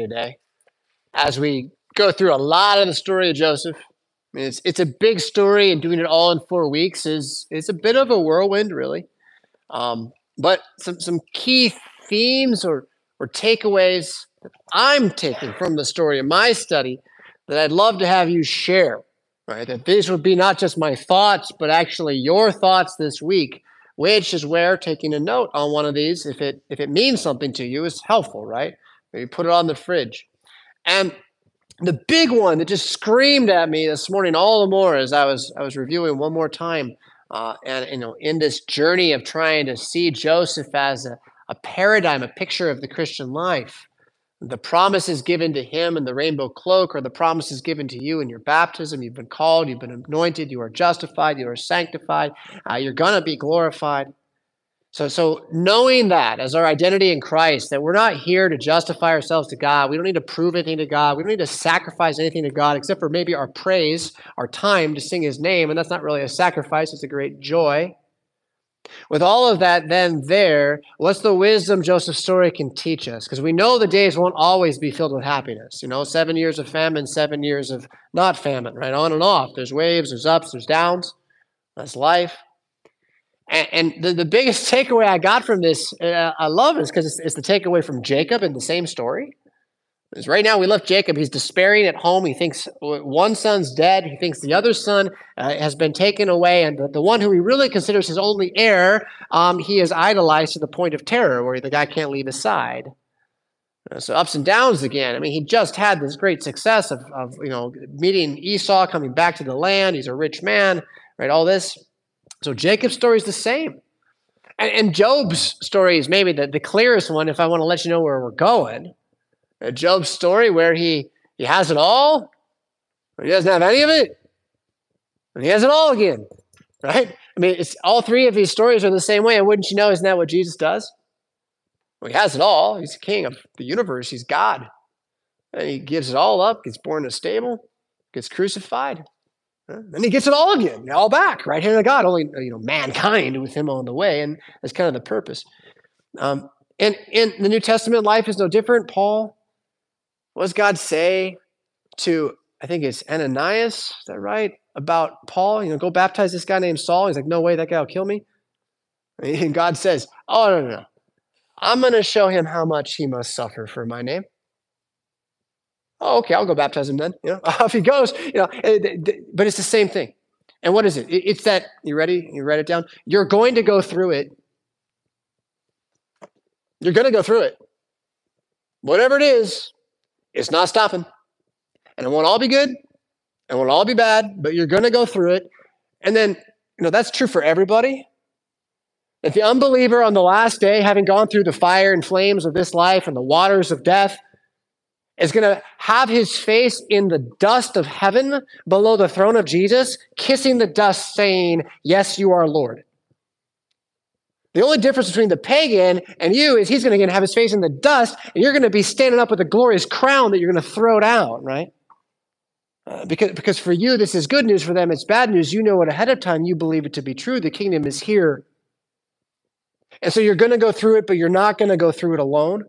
today as we go through a lot of the story of Joseph. I mean, it's it's a big story, and doing it all in four weeks is is a bit of a whirlwind, really. Um, but some some key themes or or takeaways that I'm taking from the story of my study that I'd love to have you share. Right, that these would be not just my thoughts, but actually your thoughts this week which is where taking a note on one of these, if it if it means something to you, is helpful, right? Maybe put it on the fridge. And the big one that just screamed at me this morning all the more as I was I was reviewing one more time, uh, and you know, in this journey of trying to see Joseph as a, a paradigm, a picture of the Christian life the promises given to him in the rainbow cloak are the promises given to you in your baptism. You've been called, you've been anointed, you are justified, you are sanctified, uh, you're going to be glorified. So, so knowing that as our identity in Christ, that we're not here to justify ourselves to God, we don't need to prove anything to God, we don't need to sacrifice anything to God except for maybe our praise, our time to sing His name, and that's not really a sacrifice; it's a great joy. With all of that then there, what's the wisdom Joseph's story can teach us? Because we know the days won't always be filled with happiness. You know, seven years of famine, seven years of not famine, right? On and off. There's waves, there's ups, there's downs. That's life. And, and the, the biggest takeaway I got from this, uh, I love is because it's, it's the takeaway from Jacob in the same story. Because right now we left Jacob. He's despairing at home. He thinks one son's dead. He thinks the other son uh, has been taken away. And the, the, one who he really considers his only heir, um, he is idolized to the point of terror, where the guy can't leave his side. Uh, so ups and downs again. I mean, he just had this great success of, of you know meeting Esau, coming back to the land. He's a rich man, right? All this. So Jacob's story is the same. And, and Job's story is maybe the, the clearest one if I want to let you know where we're going. Uh, Job's story where he, he has it all, but he doesn't have any of it, and he has it all again, right? I mean, it's all three of these stories are the same way, and wouldn't you know, isn't that what Jesus does? Well, he has it all. He's the king of the universe. He's God. And he gives it all up, gets born in a stable, gets crucified. And he gets it all again, all back, right hand of God, only you know, mankind with him on the way. And that's kind of the purpose. Um, and in the New Testament, life is no different. Paul what does God say to, I think it's Ananias, is that right? About Paul, you know, go baptize this guy named Saul. He's like, no way, that guy will kill me. And God says, oh, no, no, no. I'm going to show him how much he must suffer for my name. Oh, okay, I'll go baptize him then. You know, off he goes. You know, eh, but it's the same thing. And what is it? It's that you ready? You write it down. You're going to go through it. You're going to go through it. Whatever it is, it's not stopping. And it won't all be good. It won't all be bad, but you're going to go through it. And then, you know, that's true for everybody. If the unbeliever on the last day, having gone through the fire and flames of this life and the waters of death, is going to have his face in the dust of heaven below the throne of Jesus, kissing the dust, saying, Yes, you are Lord. The only difference between the pagan and you is he's going to have his face in the dust, and you're going to be standing up with a glorious crown that you're going to throw down, right? Uh, because, because for you, this is good news. For them, it's bad news. You know it ahead of time. You believe it to be true. The kingdom is here. And so you're going to go through it, but you're not going to go through it alone.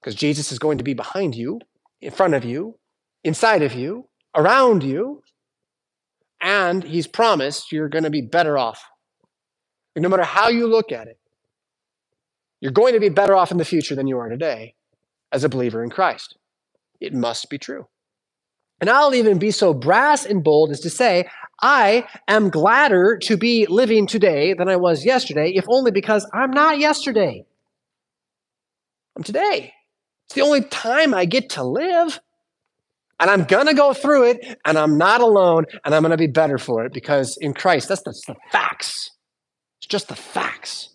Because Jesus is going to be behind you, in front of you, inside of you, around you. And he's promised you're going to be better off no matter how you look at it, you're going to be better off in the future than you are today as a believer in Christ. It must be true. And I'll even be so brass and bold as to say, I am gladder to be living today than I was yesterday, if only because I'm not yesterday. I'm today. It's the only time I get to live. And I'm going to go through it, and I'm not alone, and I'm going to be better for it because in Christ, that's, that's the facts It's just the facts.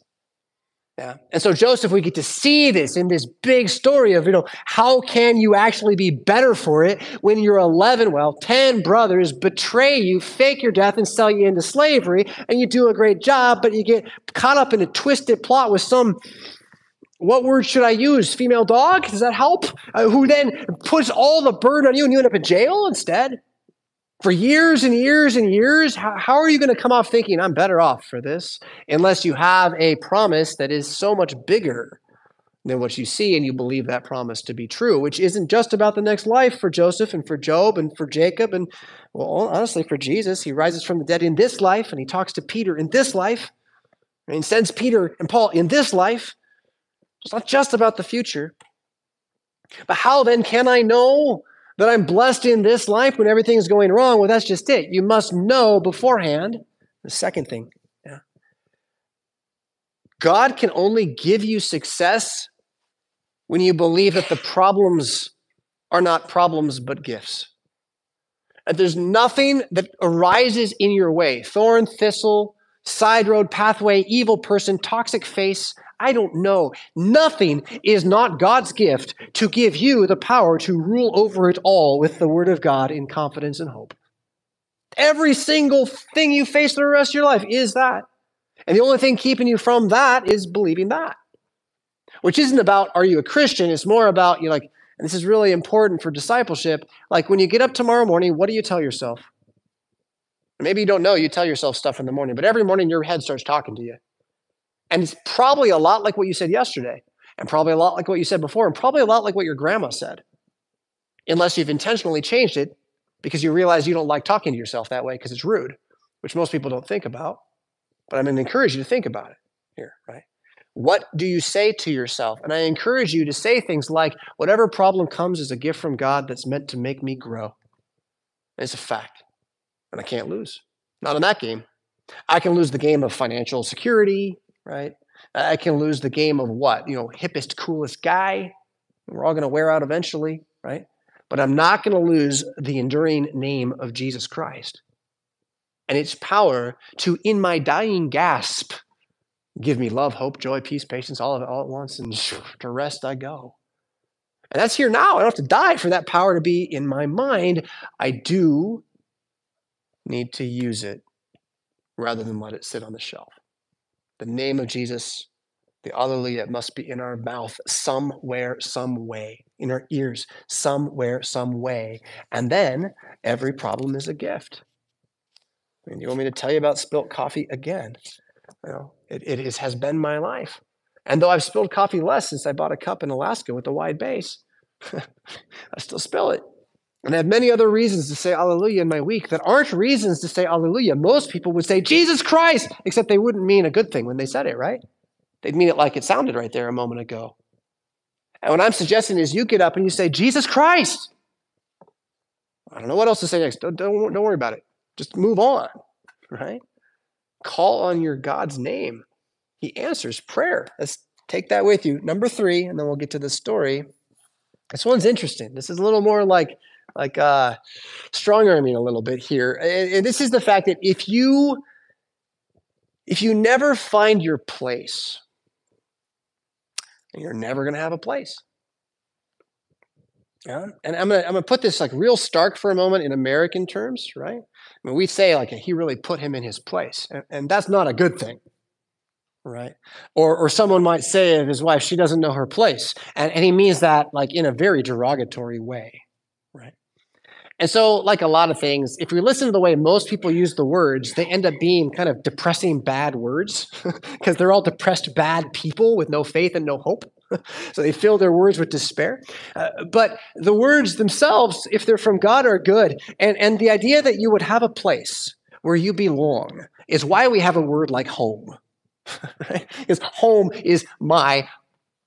Yeah. And so, Joseph, we get to see this in this big story of, you know, how can you actually be better for it when your 11, well, 10 brothers betray you, fake your death, and sell you into slavery, and you do a great job, but you get caught up in a twisted plot with some, what word should I use? Female dog? Does that help? Uh, who then puts all the burden on you and you end up in jail instead? for years and years and years, how, how are you going to come off thinking, I'm better off for this, unless you have a promise that is so much bigger than what you see, and you believe that promise to be true, which isn't just about the next life for Joseph and for Job and for Jacob and, well, honestly, for Jesus. He rises from the dead in this life, and he talks to Peter in this life, and sends Peter and Paul in this life. It's not just about the future. But how then can I know that I'm blessed in this life when everything's going wrong? Well, that's just it. You must know beforehand. The second thing, yeah. God can only give you success when you believe that the problems are not problems but gifts. And there's nothing that arises in your way thorn, thistle, side road, pathway, evil person, toxic face. I don't know. Nothing is not God's gift to give you the power to rule over it all with the word of God in confidence and hope. Every single thing you face the rest of your life is that. And the only thing keeping you from that is believing that which isn't about are you a Christian? It's more about you like, and this is really important for discipleship. Like when you get up tomorrow morning, what do you tell yourself? Maybe you don't know, you tell yourself stuff in the morning, but every morning your head starts talking to you. And it's probably a lot like what you said yesterday, and probably a lot like what you said before, and probably a lot like what your grandma said. Unless you've intentionally changed it because you realize you don't like talking to yourself that way because it's rude, which most people don't think about. But I'm going to encourage you to think about it here, right? What do you say to yourself? And I encourage you to say things like, whatever problem comes is a gift from God that's meant to make me grow. It's a fact. And I can't lose. Not in that game. I can lose the game of financial security, right? I can lose the game of what? You know, hippest, coolest guy. We're all going to wear out eventually, right? But I'm not going to lose the enduring name of Jesus Christ and its power to, in my dying gasp, Give me love, hope, joy, peace, patience, all of it all at once, and to rest I go. And that's here now. I don't have to die for that power to be in my mind. I do need to use it rather than let it sit on the shelf. The name of Jesus, the Alleluia, must be in our mouth somewhere, some way, in our ears somewhere, some way. And then every problem is a gift. I mean, you want me to tell you about spilt coffee again? You know, it, it is, has been my life. And though I've spilled coffee less since I bought a cup in Alaska with a wide base, I still spill it. And I have many other reasons to say Alleluia in my week that aren't reasons to say Alleluia. Most people would say Jesus Christ, except they wouldn't mean a good thing when they said it, right? They'd mean it like it sounded right there a moment ago. And what I'm suggesting is you get up and you say, Jesus Christ. I don't know what else to say next. Don't, don't, don't worry about it. Just move on, right? Call on your God's name. He answers prayer. Let's take that with you. Number three, and then we'll get to the story. This one's interesting. This is a little more like like uh, strong arming a little bit here. And, and this is the fact that if you if you never find your place, you're never going to have a place. Yeah, and I'm gonna I'm gonna put this like real stark for a moment in American terms, right? I mean, we say like he really put him in his place, and, and that's not a good thing, right? Or or someone might say of his wife, she doesn't know her place, and and he means that like in a very derogatory way, right? And so, like a lot of things, if we listen to the way most people use the words, they end up being kind of depressing bad words because they're all depressed bad people with no faith and no hope so they fill their words with despair. Uh, but the words themselves, if they're from God, are good. And, and the idea that you would have a place where you belong is why we have a word like home. right? Because home is my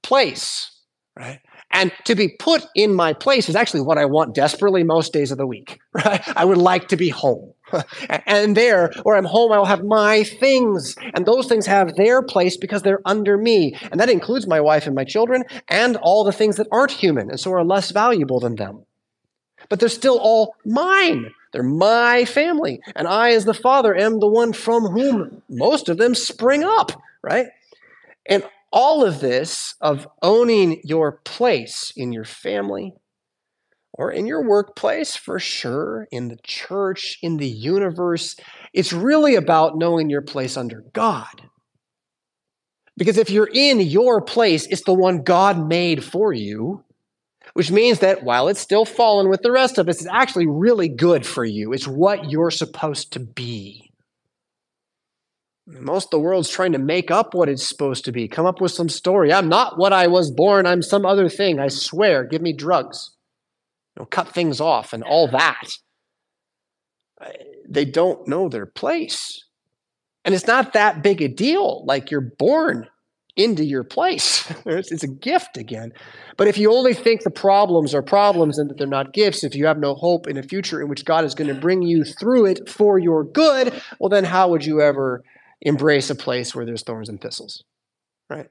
place, right? And to be put in my place is actually what I want desperately most days of the week, right? I would like to be home. and there, where I'm home, I will have my things. And those things have their place because they're under me. And that includes my wife and my children and all the things that aren't human and so are less valuable than them. But they're still all mine. They're my family. And I, as the father, am the one from whom most of them spring up, right? And all of this of owning your place in your family or in your workplace, for sure, in the church, in the universe, it's really about knowing your place under God. Because if you're in your place, it's the one God made for you, which means that while it's still fallen with the rest of us, it's actually really good for you. It's what you're supposed to be. Most of the world's trying to make up what it's supposed to be, come up with some story. I'm not what I was born, I'm some other thing. I swear, give me drugs. You know, cut things off and all that. They don't know their place. And it's not that big a deal. Like you're born into your place. it's, a gift again. But if you only think the problems are problems and that they're not gifts, if you have no hope in a future in which God is going to bring you through it for your good, well, then how would you ever embrace a place where there's thorns and thistles? Right?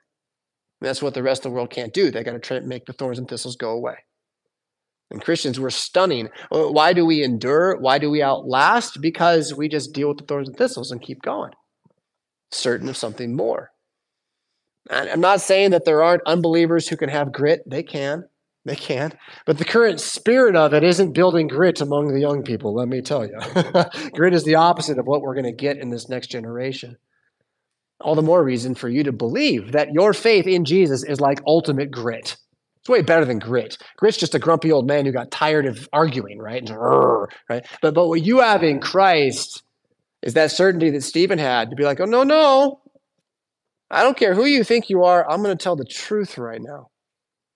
that's what the rest of the world can't do. They got to try to make the thorns and thistles go away. And Christians, we're stunning. Uh, why do we endure? Why do we outlast? Because we just deal with the thorns and thistles and keep going, certain of something more. I'm not saying that there aren't unbelievers who can have grit. They can. They can. But the current spirit of it isn't building grit among the young people, let me tell you. grit is the opposite of what we're going to get in this next generation. All the more reason for you to believe that your faith in Jesus is like ultimate grit. It's way better than grit. Grit's just a grumpy old man who got tired of arguing, right? And, right? But, but what you have in Christ is that certainty that Stephen had to be like, oh, no, no, I don't care who you think you are, I'm going to tell the truth right now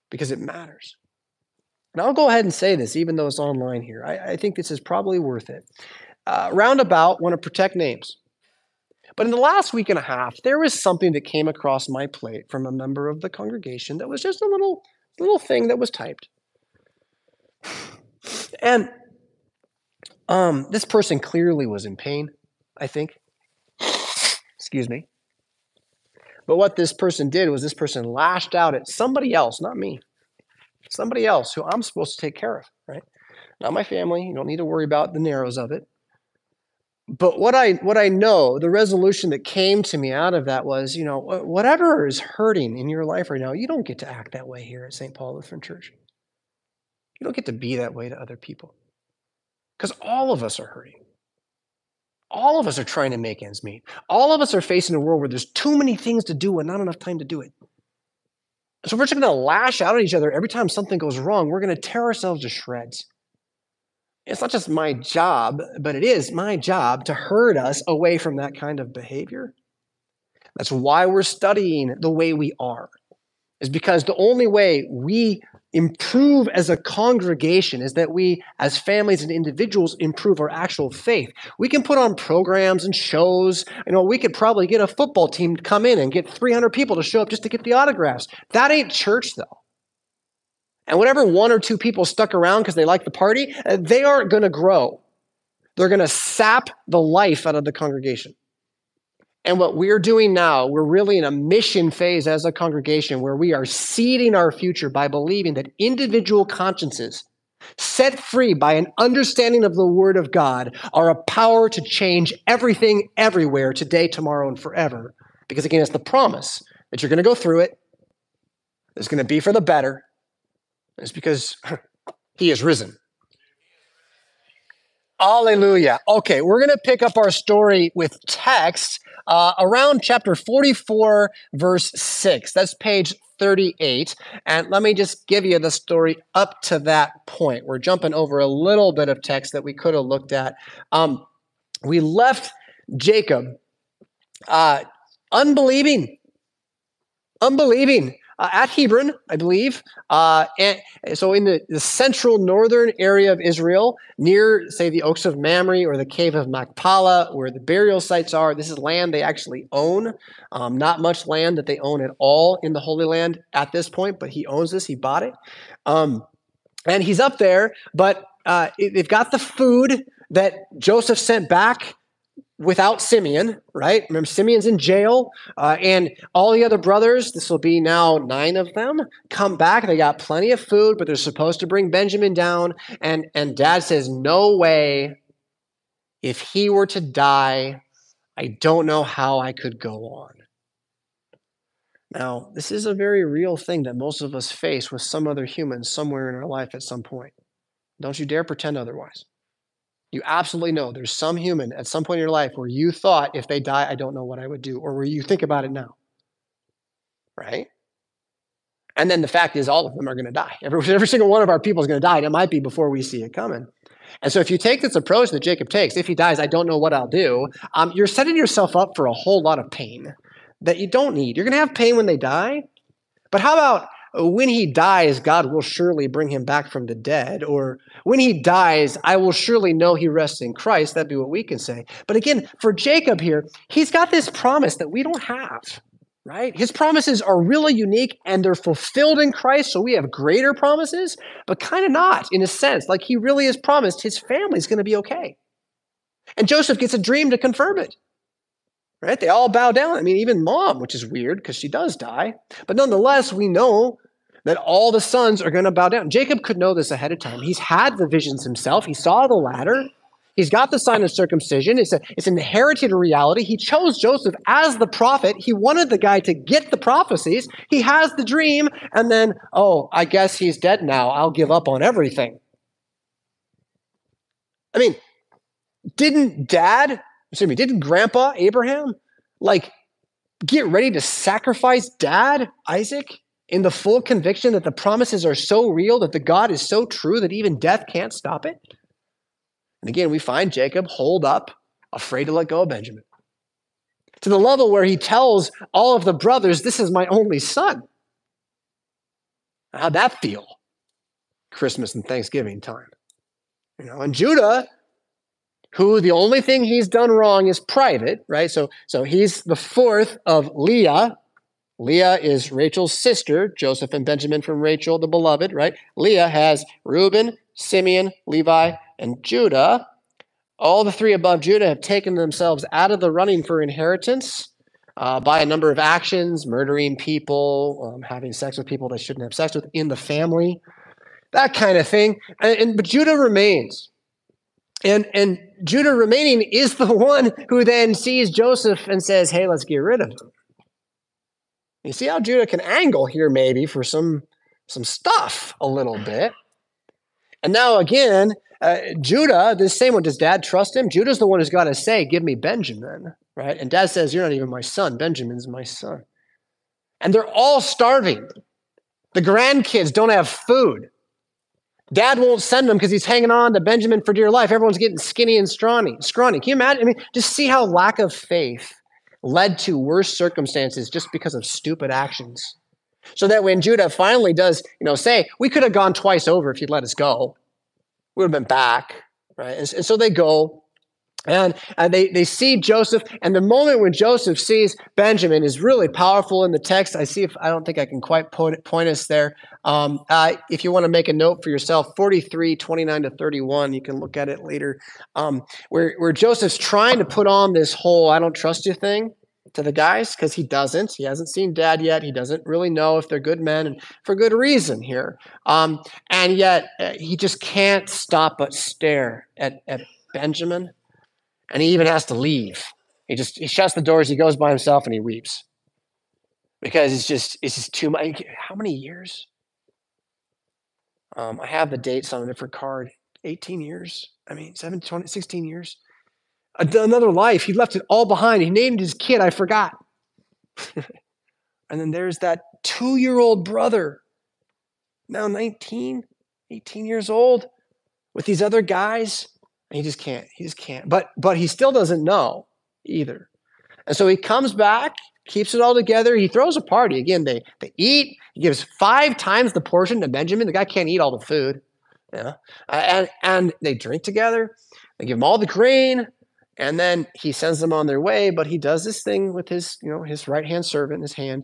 because it matters. And I'll go ahead and say this, even though it's online here. I, I think this is probably worth it. Uh, roundabout, want to protect names. But in the last week and a half, there was something that came across my plate from a member of the congregation that was just a little, little thing that was typed. And um, this person clearly was in pain, I think. Excuse me. But what this person did was this person lashed out at somebody else, not me, somebody else who I'm supposed to take care of, right? Not my family. You don't need to worry about the narrows of it. But what I what I know, the resolution that came to me out of that was, you know, whatever is hurting in your life right now, you don't get to act that way here at St. Paul Lutheran Church. You don't get to be that way to other people. Because all of us are hurting. All of us are trying to make ends meet. All of us are facing a world where there's too many things to do and not enough time to do it. So we're just going to lash out at each other every time something goes wrong. We're going to tear ourselves to shreds. It's not just my job, but it is my job to herd us away from that kind of behavior. That's why we're studying the way we are, is because the only way we improve as a congregation is that we, as families and individuals, improve our actual faith. We can put on programs and shows. You know, we could probably get a football team to come in and get 300 people to show up just to get the autographs. That ain't church, though. And whatever one or two people stuck around because they like the party, uh, they aren't going to grow. They're going to sap the life out of the congregation. And what we're doing now, we're really in a mission phase as a congregation where we are seeding our future by believing that individual consciences, set free by an understanding of the Word of God, are a power to change everything everywhere today, tomorrow, and forever. Because again, it's the promise that you're going to go through it, it's going to be for the better. It's because He is risen. Hallelujah. Okay, we're going to pick up our story with text uh, around chapter 44, verse 6. That's page 38. And let me just give you the story up to that point. We're jumping over a little bit of text that we could have looked at. Um, we left Jacob uh, unbelieving, unbelieving uh, at Hebron, I believe. Uh, and so in the, the central northern area of Israel, near, say, the Oaks of Mamre or the Cave of Machpelah, where the burial sites are, this is land they actually own. Um, not much land that they own at all in the Holy Land at this point, but he owns this. He bought it. Um, and he's up there, but uh, they've got the food that Joseph sent back without Simeon, right? Remember, Simeon's in jail, uh, and all the other brothers, this will be now nine of them, come back. They got plenty of food, but they're supposed to bring Benjamin down. And, and dad says, No way. If he were to die, I don't know how I could go on. Now, this is a very real thing that most of us face with some other human somewhere in our life at some point. Don't you dare pretend otherwise. You absolutely know there's some human at some point in your life where you thought, if they die, I don't know what I would do, or where you think about it now. Right? And then the fact is, all of them are going to die. Every, every single one of our people is going to die, and it might be before we see it coming. And so if you take this approach that Jacob takes, if he dies, I don't know what I'll do, um, you're setting yourself up for a whole lot of pain that you don't need. You're going to have pain when they die. But how about when he dies, God will surely bring him back from the dead? Or when he dies, I will surely know he rests in Christ. That'd be what we can say. But again, for Jacob here, he's got this promise that we don't have right? His promises are really unique and they're fulfilled in Christ, so we have greater promises, but kind of not in a sense. Like he really has promised his family's going to be okay. And Joseph gets a dream to confirm it. Right? They all bow down. I mean, even mom, which is weird because she does die. But nonetheless, we know that all the sons are going to bow down. Jacob could know this ahead of time. He's had the visions himself. He saw the ladder. He's got the sign of circumcision. It's, a, it's an inherited reality. He chose Joseph as the prophet. He wanted the guy to get the prophecies. He has the dream, and then, oh, I guess he's dead now. I'll give up on everything. I mean, didn't dad, excuse me, didn't grandpa Abraham like get ready to sacrifice dad Isaac in the full conviction that the promises are so real, that the God is so true that even death can't stop it? And again, we find Jacob holed up, afraid to let go of Benjamin. To the level where he tells all of the brothers, This is my only son. How'd that feel? Christmas and Thanksgiving time. You know, and Judah, who the only thing he's done wrong is private, right? So, so he's the fourth of Leah. Leah is Rachel's sister, Joseph and Benjamin from Rachel, the beloved, right? Leah has Reuben, Simeon, Levi, and Judah, all the three above Judah have taken themselves out of the running for inheritance uh, by a number of actions, murdering people, um, having sex with people they shouldn't have sex with in the family, that kind of thing. And, and but Judah remains. And, and Judah remaining is the one who then sees Joseph and says, hey, let's get rid of him. You see how Judah can angle here, maybe, for some, some stuff a little bit. And now again, uh, Judah, the same one, does dad trust him? Judah's the one who's got to say, Give me Benjamin, right? And dad says, You're not even my son. Benjamin's my son. And they're all starving. The grandkids don't have food. Dad won't send them because he's hanging on to Benjamin for dear life. Everyone's getting skinny and scrawny. Scrawny. Can you imagine? I mean, just see how lack of faith led to worse circumstances just because of stupid actions. So that when Judah finally does, you know, say, we could have gone twice over if you'd let us go We would have been back, right? And, and so they go, and uh, they, they see Joseph, and the moment when Joseph sees Benjamin is really powerful in the text. I see if I don't think I can quite point, point us there. Um, uh, if you want to make a note for yourself, 43, 29 to 31, you can look at it later, um, where, where Joseph's trying to put on this whole I don't trust you thing to the guys because he doesn't. He hasn't seen dad yet. He doesn't really know if they're good men, and for good reason here. Um, and yet uh, he just can't stop but stare at, at Benjamin, and he even has to leave. He just he shuts the doors. He goes by himself and he weeps because it's just it's just too much. How many years? Um, I have the dates on a different card. 18 years. I mean, 17, 20, 16 years another life. He left it all behind. He named his kid, I forgot. and then there's that two year old brother, now 19, 18 years old, with these other guys. He just can't. He just can't. But but he still doesn't know either. And so he comes back, keeps it all together. He throws a party. Again, they they eat. He gives five times the portion to Benjamin. The guy can't eat all the food. Yeah. And and they drink together. They give him all the grain and then he sends them on their way but he does this thing with his you know his right hand servant his hand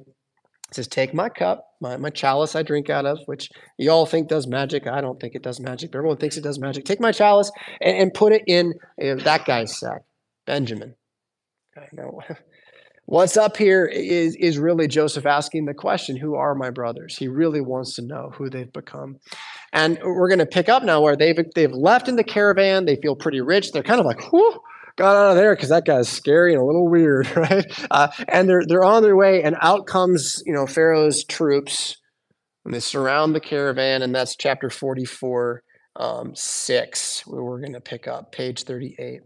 he says take my cup my, my chalice i drink out of which you all think does magic i don't think it does magic but everyone thinks it does magic take my chalice and, and put it in uh, that guy's sack benjamin I know. What's up here is, is really Joseph asking the question, Who are my brothers? He really wants to know who they've become. And we're going to pick up now where they've, they've left in the caravan. They feel pretty rich. They're kind of like, Whew, got out of there because that guy's scary and a little weird, right? Uh, and they're they're on their way, and out comes you know Pharaoh's troops, and they surround the caravan, and that's chapter forty four, um, six, where we're going to pick up page thirty eight.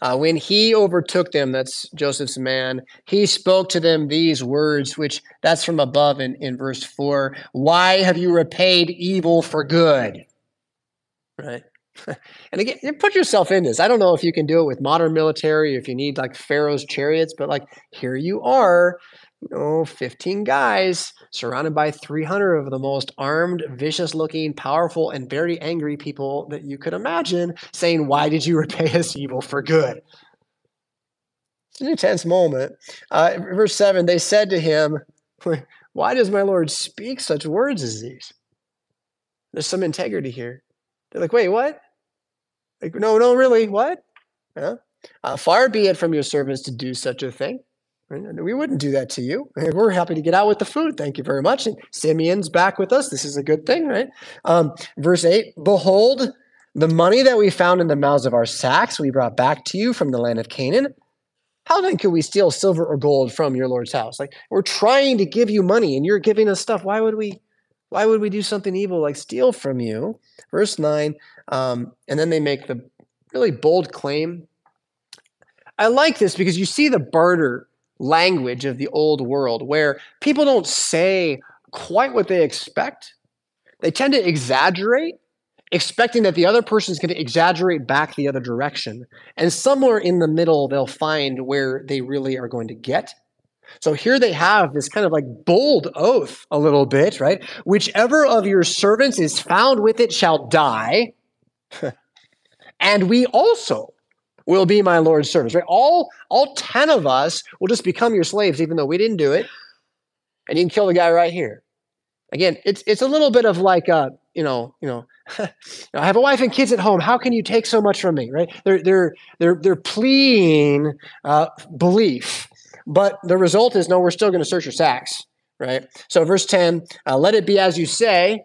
Uh, when he overtook them, that's Joseph's man, he spoke to them these words, which that's from above in, in verse 4. Why have you repaid evil for good? Right? and again, put yourself in this. I don't know if you can do it with modern military, if you need like Pharaoh's chariots, but like here you are, you know, 15 guys surrounded by 300 of the most armed, vicious looking, powerful, and very angry people that you could imagine saying, Why did you repay us evil for good? It's an intense moment. Uh, verse 7 they said to him, Why does my Lord speak such words as these? There's some integrity here. They're like, Wait, what? Like, no, no, really, what? Yeah. Uh, far be it from your servants to do such a thing. We wouldn't do that to you. We're happy to get out with the food. Thank you very much. And Simeon's back with us. This is a good thing, right? Um, verse 8 Behold, the money that we found in the mouths of our sacks we brought back to you from the land of Canaan. How then could we steal silver or gold from your Lord's house? Like we're trying to give you money and you're giving us stuff. Why would we why would we do something evil like steal from you? Verse 9, um, and then they make the really bold claim. I like this because you see the barter language of the old world where people don't say quite what they expect. They tend to exaggerate, expecting that the other person is going to exaggerate back the other direction. And somewhere in the middle, they'll find where they really are going to get. So here they have this kind of like bold oath, a little bit, right? Whichever of your servants is found with it shall die. and we also will be my Lord's servants, right? All, all 10 of us will just become your slaves, even though we didn't do it. And you can kill the guy right here. Again, it's, it's a little bit of like, a, you know, you know, I have a wife and kids at home. How can you take so much from me, right? They're, they're, they're, they're pleading uh, belief. But the result is no, we're still going to search your sacks, right? So, verse 10 uh, let it be as you say,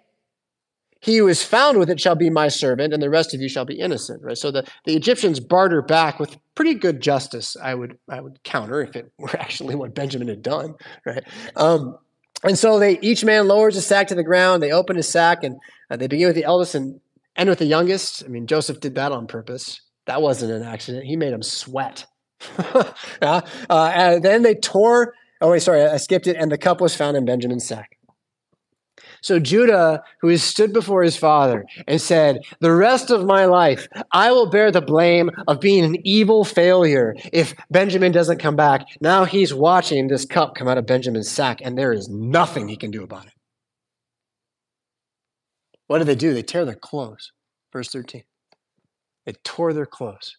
he who is found with it shall be my servant, and the rest of you shall be innocent. Right. So the, the Egyptians barter back with pretty good justice. I would I would counter if it were actually what Benjamin had done. Right. Um, and so they each man lowers his sack to the ground. They open his sack and uh, they begin with the eldest and end with the youngest. I mean, Joseph did that on purpose. That wasn't an accident. He made them sweat. uh, and then they tore. Oh wait, sorry, I skipped it. And the cup was found in Benjamin's sack. So Judah, who has stood before his father and said, The rest of my life, I will bear the blame of being an evil failure if Benjamin doesn't come back. Now he's watching this cup come out of Benjamin's sack, and there is nothing he can do about it. What do they do? They tear their clothes. Verse 13. They tore their clothes.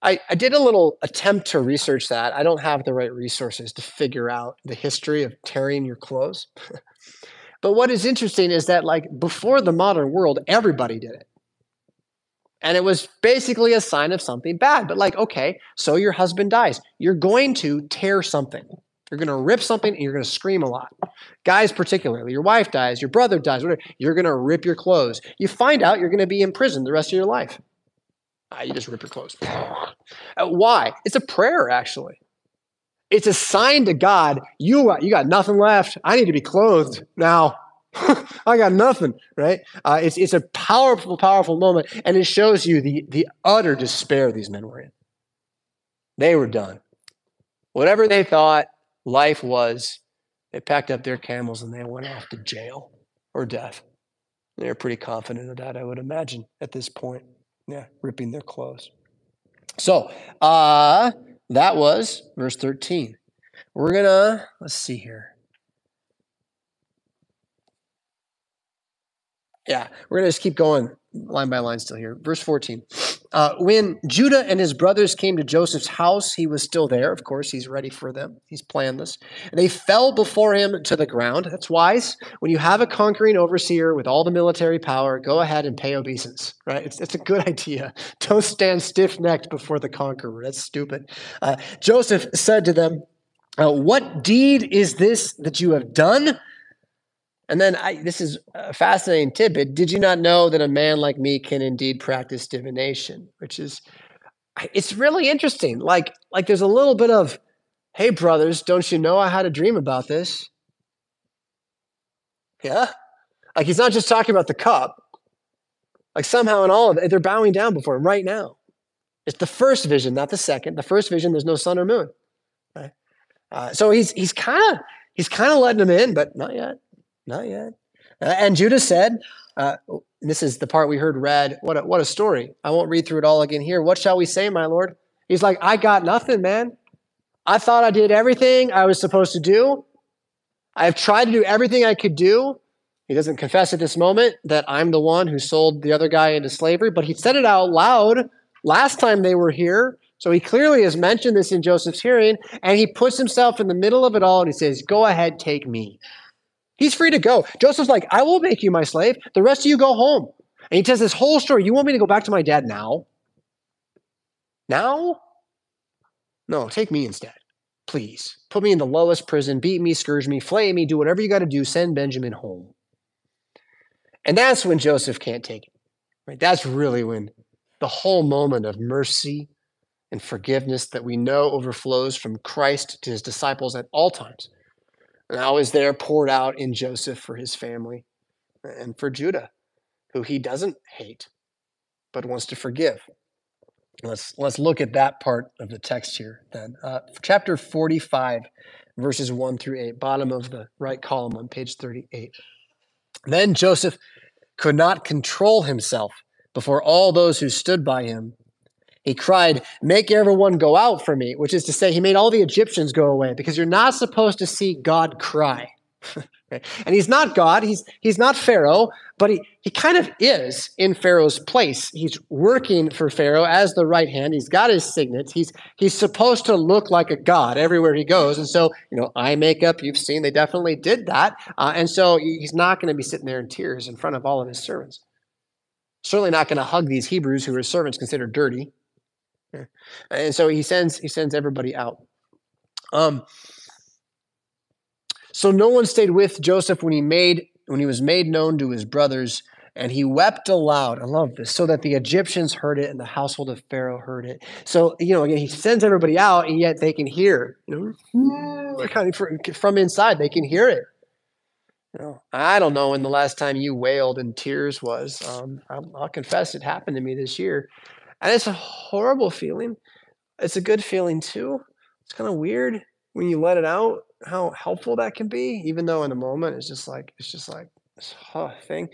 I, I did a little attempt to research that. I don't have the right resources to figure out the history of tearing your clothes. But what is interesting is that, like, before the modern world, everybody did it. And it was basically a sign of something bad. But, like, okay, so your husband dies. You're going to tear something. You're going to rip something and you're going to scream a lot. Guys, particularly, your wife dies, your brother dies, whatever, you're going to rip your clothes. You find out you're going to be in prison the rest of your life. Ah, you just rip your clothes. Uh, why? It's a prayer, actually. It's a sign to God, you, you got nothing left. I need to be clothed now. I got nothing, right? Uh, it's, it's a powerful, powerful moment, and it shows you the, the utter despair these men were in. They were done. Whatever they thought life was, they packed up their camels and they went off to jail or death. They were pretty confident of that, I would imagine, at this point. Yeah, ripping their clothes. So, uh, that was verse 13. We're going to, let's see here. Yeah, we're going to just keep going line by line still here. Verse 14. Uh, when Judah and his brothers came to Joseph's house, he was still there. Of course, he's ready for them. He's planned this. And they fell before him to the ground. That's wise. When you have a conquering overseer with all the military power, go ahead and pay obeisance, right? It's, it's a good idea. Don't stand stiff necked before the conqueror. That's stupid. Uh, Joseph said to them, uh, What deed is this that you have done? And then I, this is a fascinating tidbit. Did you not know that a man like me can indeed practice divination? Which is, it's really interesting. Like, like there's a little bit of, hey, brothers, don't you know I had a dream about this? Yeah. Like he's not just talking about the cup. Like somehow in all of it, they're bowing down before him right now. It's the first vision, not the second. The first vision, there's no sun or moon. Right? Uh, so he's he's kind of he's kind of letting them in, but not yet. Not yet. Uh, and Judah said, uh, this is the part we heard read. What a, what a story. I won't read through it all again here. What shall we say, my Lord? He's like, I got nothing, man. I thought I did everything I was supposed to do. I've tried to do everything I could do. He doesn't confess at this moment that I'm the one who sold the other guy into slavery, but he said it out loud last time they were here. So he clearly has mentioned this in Joseph's hearing, and he puts himself in the middle of it all and he says, Go ahead, take me. He's free to go. Joseph's like, I will make you my slave. The rest of you go home. And he tells this whole story. You want me to go back to my dad now? Now? No, take me instead. Please. Put me in the lowest prison, beat me, scourge me, flay me, do whatever you got to do. Send Benjamin home. And that's when Joseph can't take it. Right? That's really when the whole moment of mercy and forgiveness that we know overflows from Christ to his disciples at all times now is there poured out in Joseph for his family and for Judah, who he doesn't hate, but wants to forgive. Let's let's look at that part of the text here then. Uh, chapter 45, verses 1 through 8, bottom of the right column on page 38. Then Joseph could not control himself before all those who stood by him he cried, Make everyone go out for me, which is to say, he made all the Egyptians go away because you're not supposed to see God cry. and he's not God, he's, he's not Pharaoh, but he, he kind of is in Pharaoh's place. He's working for Pharaoh as the right hand. He's got his signets. He's, he's supposed to look like a God everywhere he goes. And so, you know, eye makeup, you've seen, they definitely did that. Uh, and so he's not going to be sitting there in tears in front of all of his servants. Certainly not going to hug these Hebrews who his servants considered dirty. And so he sends he sends everybody out. Um, so no one stayed with Joseph when he made when he was made known to his brothers, and he wept aloud. I love this. So that the Egyptians heard it and the household of Pharaoh heard it. So you know, again, he sends everybody out, and yet they can hear. You know, kind of from inside, they can hear it. You know, I don't know when the last time you wailed in tears was. Um, I'll, I'll confess it happened to me this year. And it's a horrible feeling. It's a good feeling too. It's kind of weird when you let it out how helpful that can be, even though in the moment it's just like it's just like this huh, thing.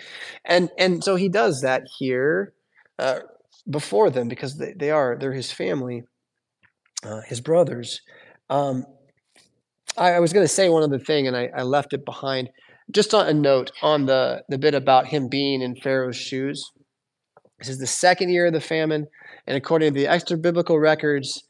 And and so he does that here uh, before them because they, they are they're his family, uh, his brothers. Um, I, I was going to say one other thing, and I, I left it behind. Just on a note on the the bit about him being in Pharaoh's shoes. This is the second year of the famine, and according to the extra biblical records,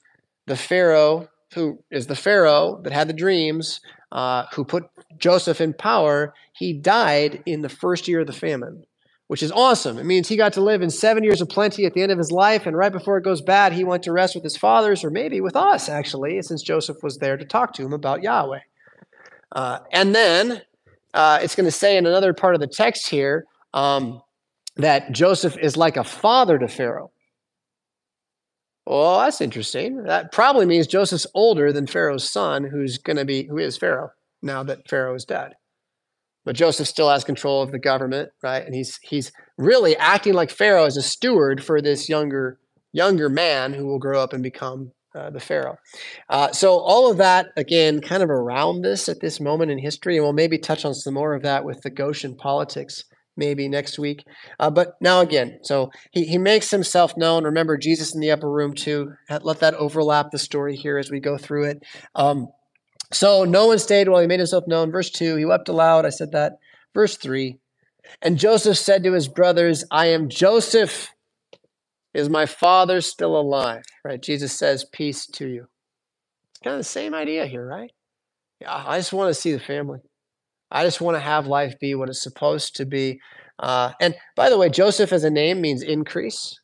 the Pharaoh, who is the Pharaoh that had the dreams, uh, who put Joseph in power, he died in the first year of the famine, which is awesome. It means he got to live in seven years of plenty at the end of his life, and right before it goes bad, he went to rest with his fathers, or maybe with us, actually, since Joseph was there to talk to him about Yahweh. Uh, and then uh, it's going to say in another part of the text here, um, that Joseph is like a father to Pharaoh. Well, that's interesting. That probably means Joseph's older than Pharaoh's son, who's going to be, who is Pharaoh now that Pharaoh is dead. But Joseph still has control of the government, right? And he's he's really acting like Pharaoh as a steward for this younger younger man who will grow up and become uh, the Pharaoh. Uh, so all of that again, kind of around this at this moment in history, and we'll maybe touch on some more of that with the Goshen politics maybe next week. Uh, but now again, so he, he makes himself known. Remember Jesus in the upper room too. Let that overlap the story here as we go through it. Um, so no one stayed while he made himself known. Verse 2, he wept aloud. I said that. Verse 3, and Joseph said to his brothers, I am Joseph. Is my father still alive? Right? Jesus says, Peace to you. It's kind of the same idea here, right? Yeah, I just want to see the family. I just want to have life be what it's supposed to be. Uh, and by the way, Joseph as a name means increase.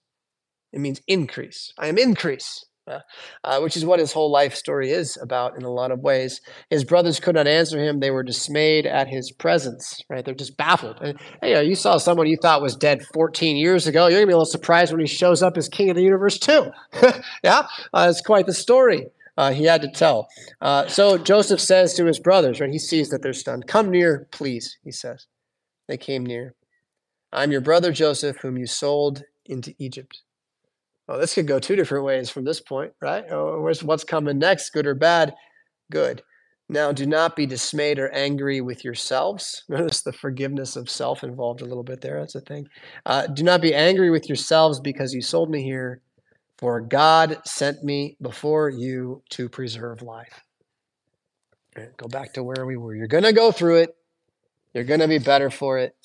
It means increase. I am increase, uh, uh, which is what his whole life story is about in a lot of ways. His brothers could not answer him. They were dismayed at his presence, right? They're just baffled. And, you, know, you saw someone you thought was dead 14 years ago. You're going to be a little surprised when he shows up as king of the universe, too. yeah, uh, it's quite the story uh, he had to tell. Uh, so Joseph says to his brothers, right? He sees that they're stunned. Come near, please, he says. They came near. I'm your brother Joseph, whom you sold into Egypt. Well, this could go two different ways from this point, right? Oh, where's what's coming next, good or bad? Good. Now, do not be dismayed or angry with yourselves. Notice the forgiveness of self involved a little bit there. That's a thing. Uh, do not be angry with yourselves because you sold me here, for God sent me before you to preserve life. Go back to where we were. You're going to go through it, you're going to be better for it.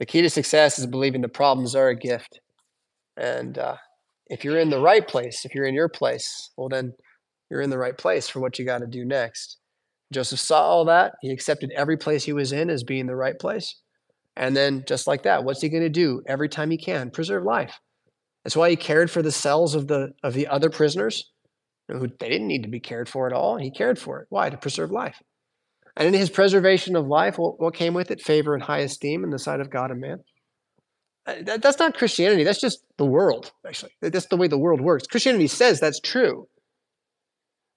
The key to success is believing the problems are a gift. And uh, if you're in the right place, if you're in your place, well, then you're in the right place for what you got to do next. Joseph saw all that. He accepted every place he was in as being the right place. And then, just like that, what's he going to do every time he can? Preserve life. That's why he cared for the cells of the of the other prisoners, who they didn't need to be cared for at all. He cared for it. Why? To preserve life. And in his preservation of life, what, what came with it? Favor and high esteem in the sight of God and man. Uh, that, that's not Christianity. That's just the world, actually. That's the way the world works. Christianity says that's true.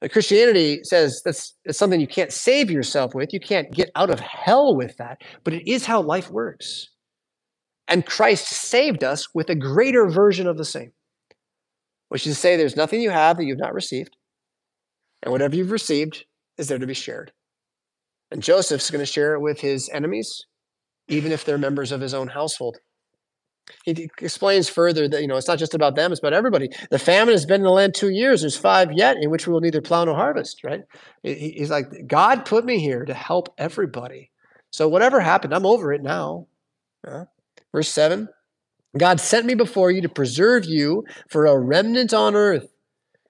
Christianity says that's, that's something you can't save yourself with. You can't get out of hell with that, but it is how life works. And Christ saved us with a greater version of the same, which is to say, there's nothing you have that you've not received, and whatever you've received is there to be shared. And Joseph's going to share it with his enemies, even if they're members of his own household. He explains further that you know it's not just about them; it's about everybody. The famine has been in the land two years. There's five yet, in which we will neither plow nor harvest. Right? He's like, God put me here to help everybody. So whatever happened, I'm over it now. Verse seven: God sent me before you to preserve you for a remnant on earth,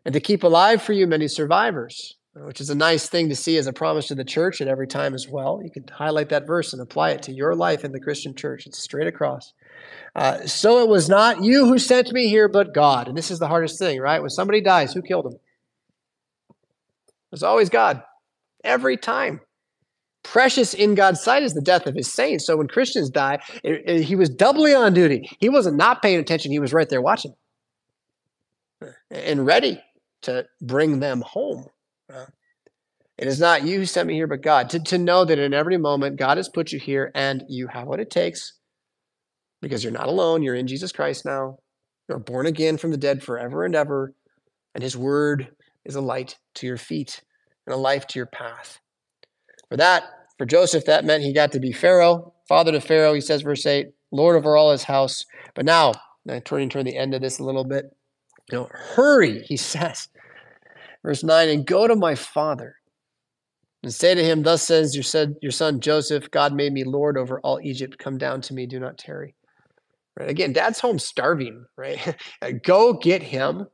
and to keep alive for you many survivors. Which is a nice thing to see as a promise to the church at every time as well. You can highlight that verse and apply it to your life in the Christian church. It's straight across. Uh, so it was not you who sent me here, but God. And this is the hardest thing, right? When somebody dies, who killed them? It's always God. Every time. Precious in God's sight is the death of his saints. So when Christians die, it, it, he was doubly on duty. He wasn't not paying attention, he was right there watching and ready to bring them home. It is not you who sent me here, but God. To, to know that in every moment, God has put you here and you have what it takes because you're not alone. You're in Jesus Christ now. You're born again from the dead forever and ever. And his word is a light to your feet and a life to your path. For that, for Joseph, that meant he got to be Pharaoh, father to Pharaoh, he says, verse 8, Lord over all his house. But now, turning toward the end of this a little bit, you know, hurry, he says. Verse 9, and go to my father and say to him, Thus says your son, your son Joseph, God made me Lord over all Egypt. Come down to me, do not tarry. Right? Again, dad's home starving, right? Go get him.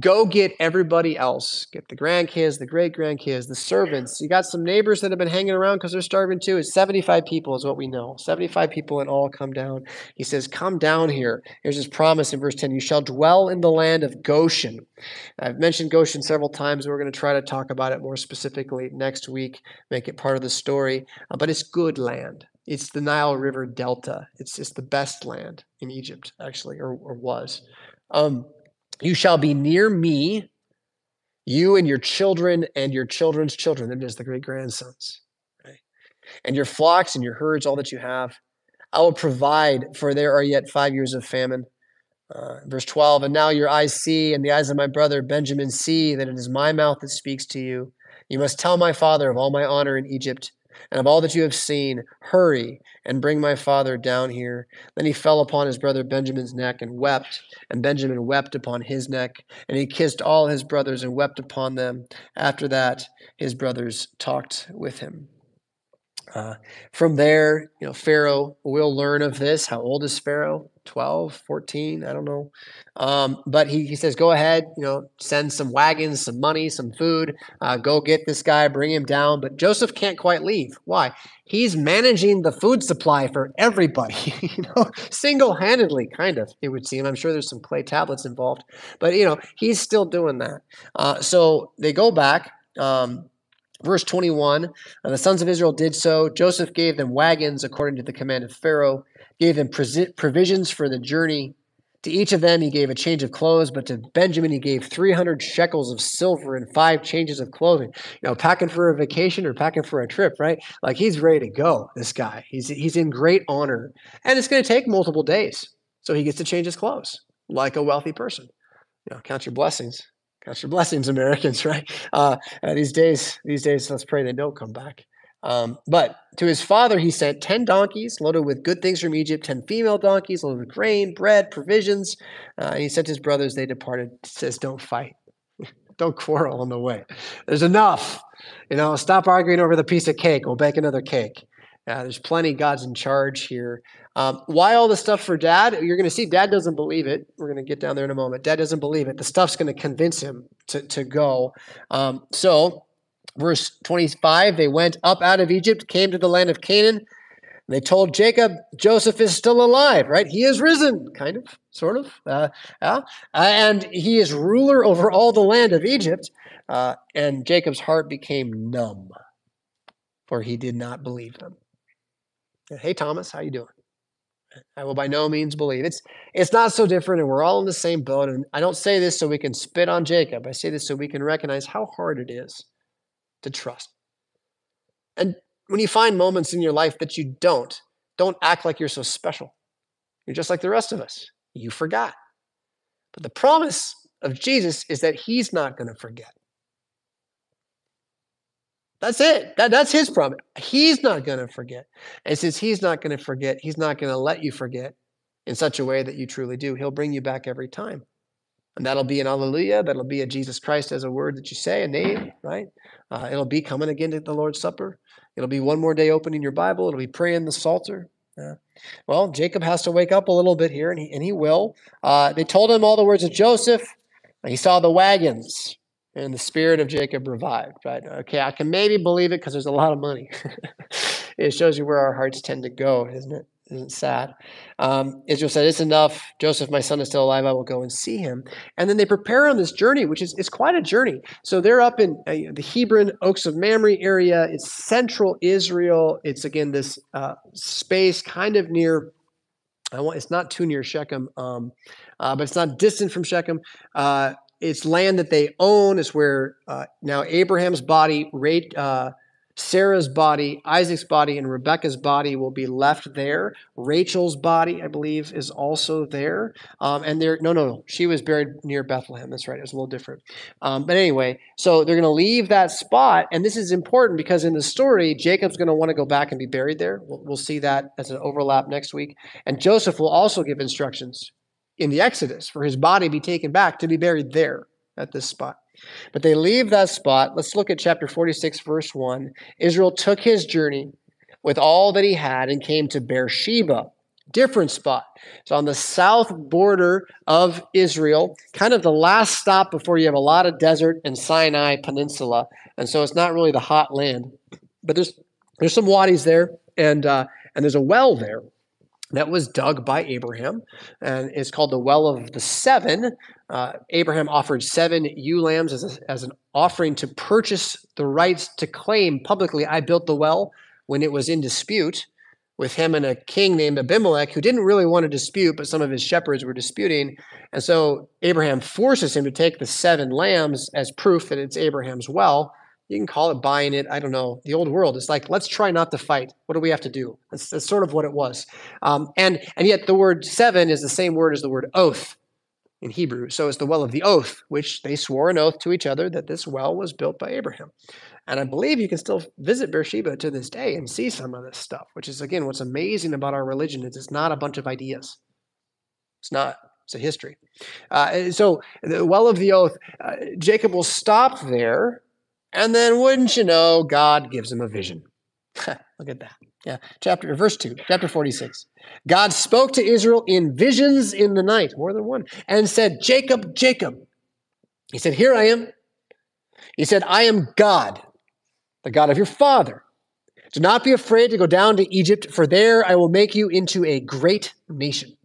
Go get everybody else. Get the grandkids, the great grandkids, the servants. You got some neighbors that have been hanging around because they're starving too. It's 75 people, is what we know. 75 people and all come down. He says, Come down here. Here's his promise in verse 10 You shall dwell in the land of Goshen. I've mentioned Goshen several times. We're going to try to talk about it more specifically next week, make it part of the story. Uh, but it's good land. It's the Nile River Delta. It's just the best land in Egypt, actually, or, or was. Um, you shall be near me, you and your children and your children's children. Them is the great grandsons? And your flocks and your herds, all that you have. I will provide, for there are yet five years of famine. Uh, verse 12, and now your eyes see, and the eyes of my brother Benjamin see that it is my mouth that speaks to you. You must tell my father of all my honor in Egypt and of all that you have seen, hurry and bring my father down here. Then he fell upon his brother Benjamin's neck and wept, and Benjamin wept upon his neck, and he kissed all his brothers and wept upon them. After that, his brothers talked with him. Uh, from there, you know, Pharaoh will learn of this. How old is Pharaoh? 12, 14, I don't know. Um, but he, he says, go ahead, you know, send some wagons, some money, some food, uh, go get this guy, bring him down. But Joseph can't quite leave. Why? He's managing the food supply for everybody, you know, single handedly, kind of, it would seem. I'm sure there's some clay tablets involved, but, you know, he's still doing that. Uh, so they go back. Um, Verse 21 The sons of Israel did so. Joseph gave them wagons according to the command of Pharaoh, gave them provisions for the journey. To each of them he gave a change of clothes, but to Benjamin he gave 300 shekels of silver and five changes of clothing. You know, packing for a vacation or packing for a trip, right? Like he's ready to go, this guy. He's, he's in great honor. And it's going to take multiple days. So he gets to change his clothes like a wealthy person. You know, count your blessings Count your blessings, Americans, right? Uh, these days, these days, let's pray they don't come back. Um, but to his father, he sent 10 donkeys loaded with good things from Egypt, 10 female donkeys loaded with grain, bread, provisions. Uh, and he sent his brothers, they departed. says, Don't fight. don't quarrel on the way. There's enough. You know, stop arguing over the piece of cake. We'll bake another cake. Yeah, there's plenty. God's in charge here. Um, why all the stuff for dad? You're going to see dad doesn't believe it. We're going to get down there in a moment. Dad doesn't believe it. The stuff's going to convince him to, to go. Um, so Verse 25 They went up out of Egypt, came to the land of Canaan. They told Jacob, Joseph is still alive, right? He is risen, kind of, sort of. Uh, uh, and he is ruler over all the land of Egypt. Uh, and Jacob's heart became numb, for he did not believe them. Hey, Thomas, how you doing? I will by no means believe. It's it's not so different, and we're all in the same boat. And I don't say this so we can spit on Jacob. I say this so we can recognize how hard it is to trust. And when you find moments in your life that you don't, don't act like you're so special. You're just like the rest of us. You forgot. But the promise of Jesus is that he's not going to forget. That's it. That, that's his promise. He's not going to forget. And since he's not going to forget, he's not going to let you forget in such a way that you truly do. He'll bring you back every time. And that'll be an alleluia. That'll be a Jesus Christ as a word that you say, a name, right? Uh, it'll be coming again to the Lord's Supper. It'll be one more day opening your Bible. It'll be praying the Psalter. Well, Jacob has to wake up a little bit here, and he, and he will. Uh, they told him all the words of Joseph. He saw the wagons, and the spirit of Jacob revived. Right? Okay, I can maybe believe it because there's a lot of money. it shows you where our hearts tend to go, isn't it? Isn't sad? Um, Israel said, It's enough. Joseph, my son, is still alive. I will go and see him. And then they prepare on this journey, which is, is quite a journey. So they're up in uh, the Hebron, Oaks of Mamre area. It's central Israel. It's, again, this uh, space kind of near, I want, it's not too near Shechem, um, uh, but it's not distant from Shechem. Uh, it's land that they own. It's where uh, now Abraham's body, uh, Sarah's body, Isaac's body, and Rebecca's body will be left there. Rachel's body, I believe, is also there. Um, and there, no, no, no, she was buried near Bethlehem. That's right. It was a little different. Um, but anyway, so they're going to leave that spot, and this is important because in the story, Jacob's going to want to go back and be buried there. We'll, we'll see that as an overlap next week. And Joseph will also give instructions in the Exodus for his body be taken back to be buried there at this spot. But they leave that spot. Let's look at chapter 46, verse 1. Israel took his journey with all that he had and came to Beersheba, different spot. So on the south border of Israel, kind of the last stop before you have a lot of desert and Sinai Peninsula. And so it's not really the hot land, but there's there's some wadis there, and uh, and there's a well there that was dug by Abraham, and it's called the Well of the Seven. Uh, Abraham offered seven ewe lambs as, a, as an offering to purchase the rights to claim publicly, I built the well when it was in dispute with him and a king named Abimelech who didn't really want to dispute, but some of his shepherds were disputing. And so Abraham forces him to take the seven lambs as proof that it's Abraham's well you can call it buying it. I don't know. The old world. It's like let's try not to fight. What do we have to do? That's, that's sort of what it was. Um, and and yet the word seven is the same word as the word oath in Hebrew. So it's the well of the oath, which they swore an oath to each other that this well was built by Abraham. And I believe you can still visit Beersheba to this day and see some of this stuff, which is again what's amazing about our religion is it's not a bunch of ideas. It's not. It's a history. Uh, so the well of the oath, uh, Jacob will stop there and then, wouldn't you know, God gives him a vision. Look at that. Yeah, chapter verse 2, chapter 46. God spoke to Israel in visions in the night, more than one, and said, Jacob, Jacob. He said, Here I am. He said, I am God, the God of your father. Do not be afraid to go down to Egypt, for there I will make you into a great nation.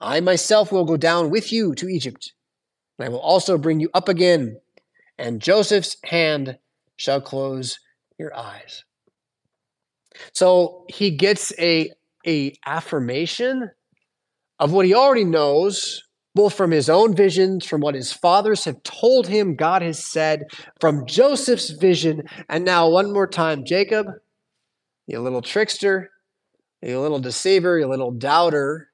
I myself will go down with you to Egypt, and I will also bring you up again and Joseph's hand shall close your eyes. So he gets a, a affirmation of what he already knows, both from his own visions, from what his fathers have told him, God has said, from Joseph's vision, and now one more time, Jacob, you little trickster, you little deceiver, you little doubter,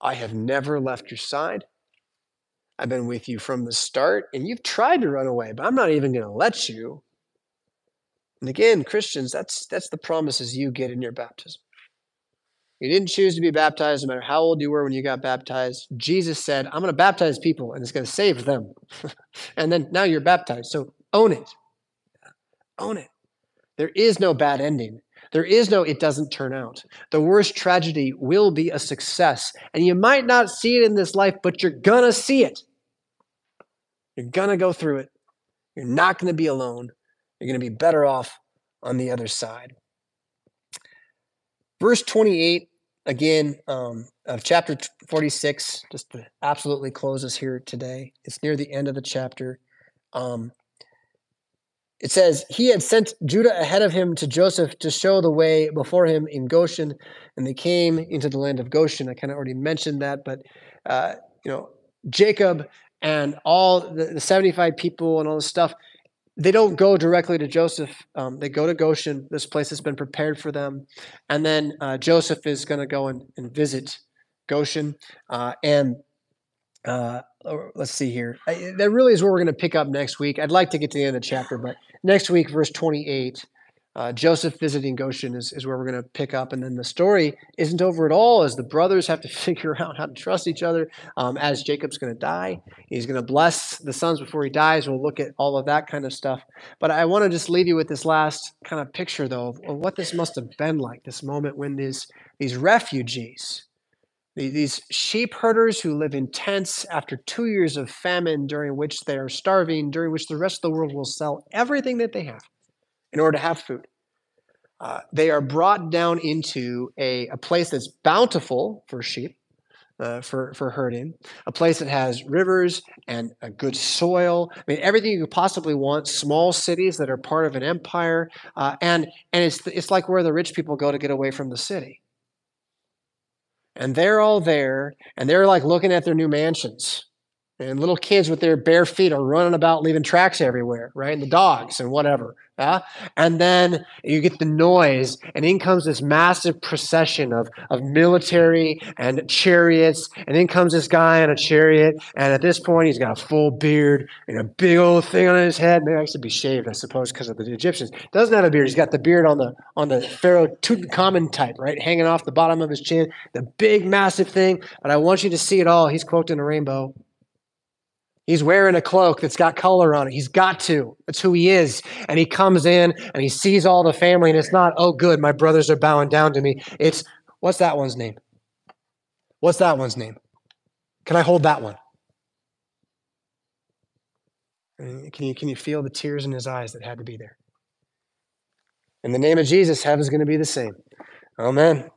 I have never left your side. I've been with you from the start, and you've tried to run away, but I'm not even going to let you. And again, Christians, that's that's the promises you get in your baptism. You didn't choose to be baptized no matter how old you were when you got baptized. Jesus said, I'm going to baptize people and it's going to save them. and then now you're baptized. So own it. Own it. There is no bad ending. There is no it doesn't turn out. The worst tragedy will be a success. And you might not see it in this life, but you're going to see it. You're going to go through it. You're not going to be alone. You're going to be better off on the other side. Verse 28, again, um, of chapter 46, just to absolutely close us here today. It's near the end of the chapter. Um, it says, He had sent Judah ahead of him to Joseph to show the way before him in Goshen, and they came into the land of Goshen. I kind of already mentioned that, but, uh, you know, Jacob and all the, the 75 people and all this stuff, they don't go directly to Joseph. Um, they go to Goshen, this place has been prepared for them. And then uh, Joseph is going to go and, and, visit Goshen. Uh, and uh, let's see here. I, that really is where we're going to pick up next week. I'd like to get to the end of the chapter, but next week, verse 28, uh, Joseph visiting Goshen is, is where we're going to pick up. And then the story isn't over at all as the brothers have to figure out how to trust each other um, as Jacob's going to die. He's going to bless the sons before he dies. We'll look at all of that kind of stuff. But I want to just leave you with this last kind of picture, though, of, of what this must have been like this moment when these, these refugees, these sheep herders who live in tents after two years of famine, during which they are starving, during which the rest of the world will sell everything that they have in order to have food. Uh, they are brought down into a, a place that's bountiful for sheep, uh, for, for herding, a place that has rivers and a good soil. I mean, everything you could possibly want, small cities that are part of an empire. Uh, and and it's, it's like where the rich people go to get away from the city. And they're all there, and they're like looking at their new mansions. And little kids with their bare feet are running about leaving tracks everywhere right? And the dogs and whatever yeah? and then you get the noise and in comes this massive procession of, of military and chariots and in comes this guy on a chariot and at this point he's got a full beard and a big old thing on his head. Maybe to be shaved i suppose because of the egyptians. Doesn't have a beard. He's got the beard on the on the pharaoh tutankhamun type right? Hanging off the bottom of his chin. The big massive thing but i want you to see it all. He's cloaked in a rainbow He's wearing a cloak that's got color on it. He's got to. That's who he is. And he comes in and he sees all the family, and it's not, oh, good, my brothers are bowing down to me. It's, what's that one's name? What's that one's name? Can I hold that one? Can you, can you feel the tears in his eyes that had to be there? In the name of Jesus, heaven's going to be the same. Amen.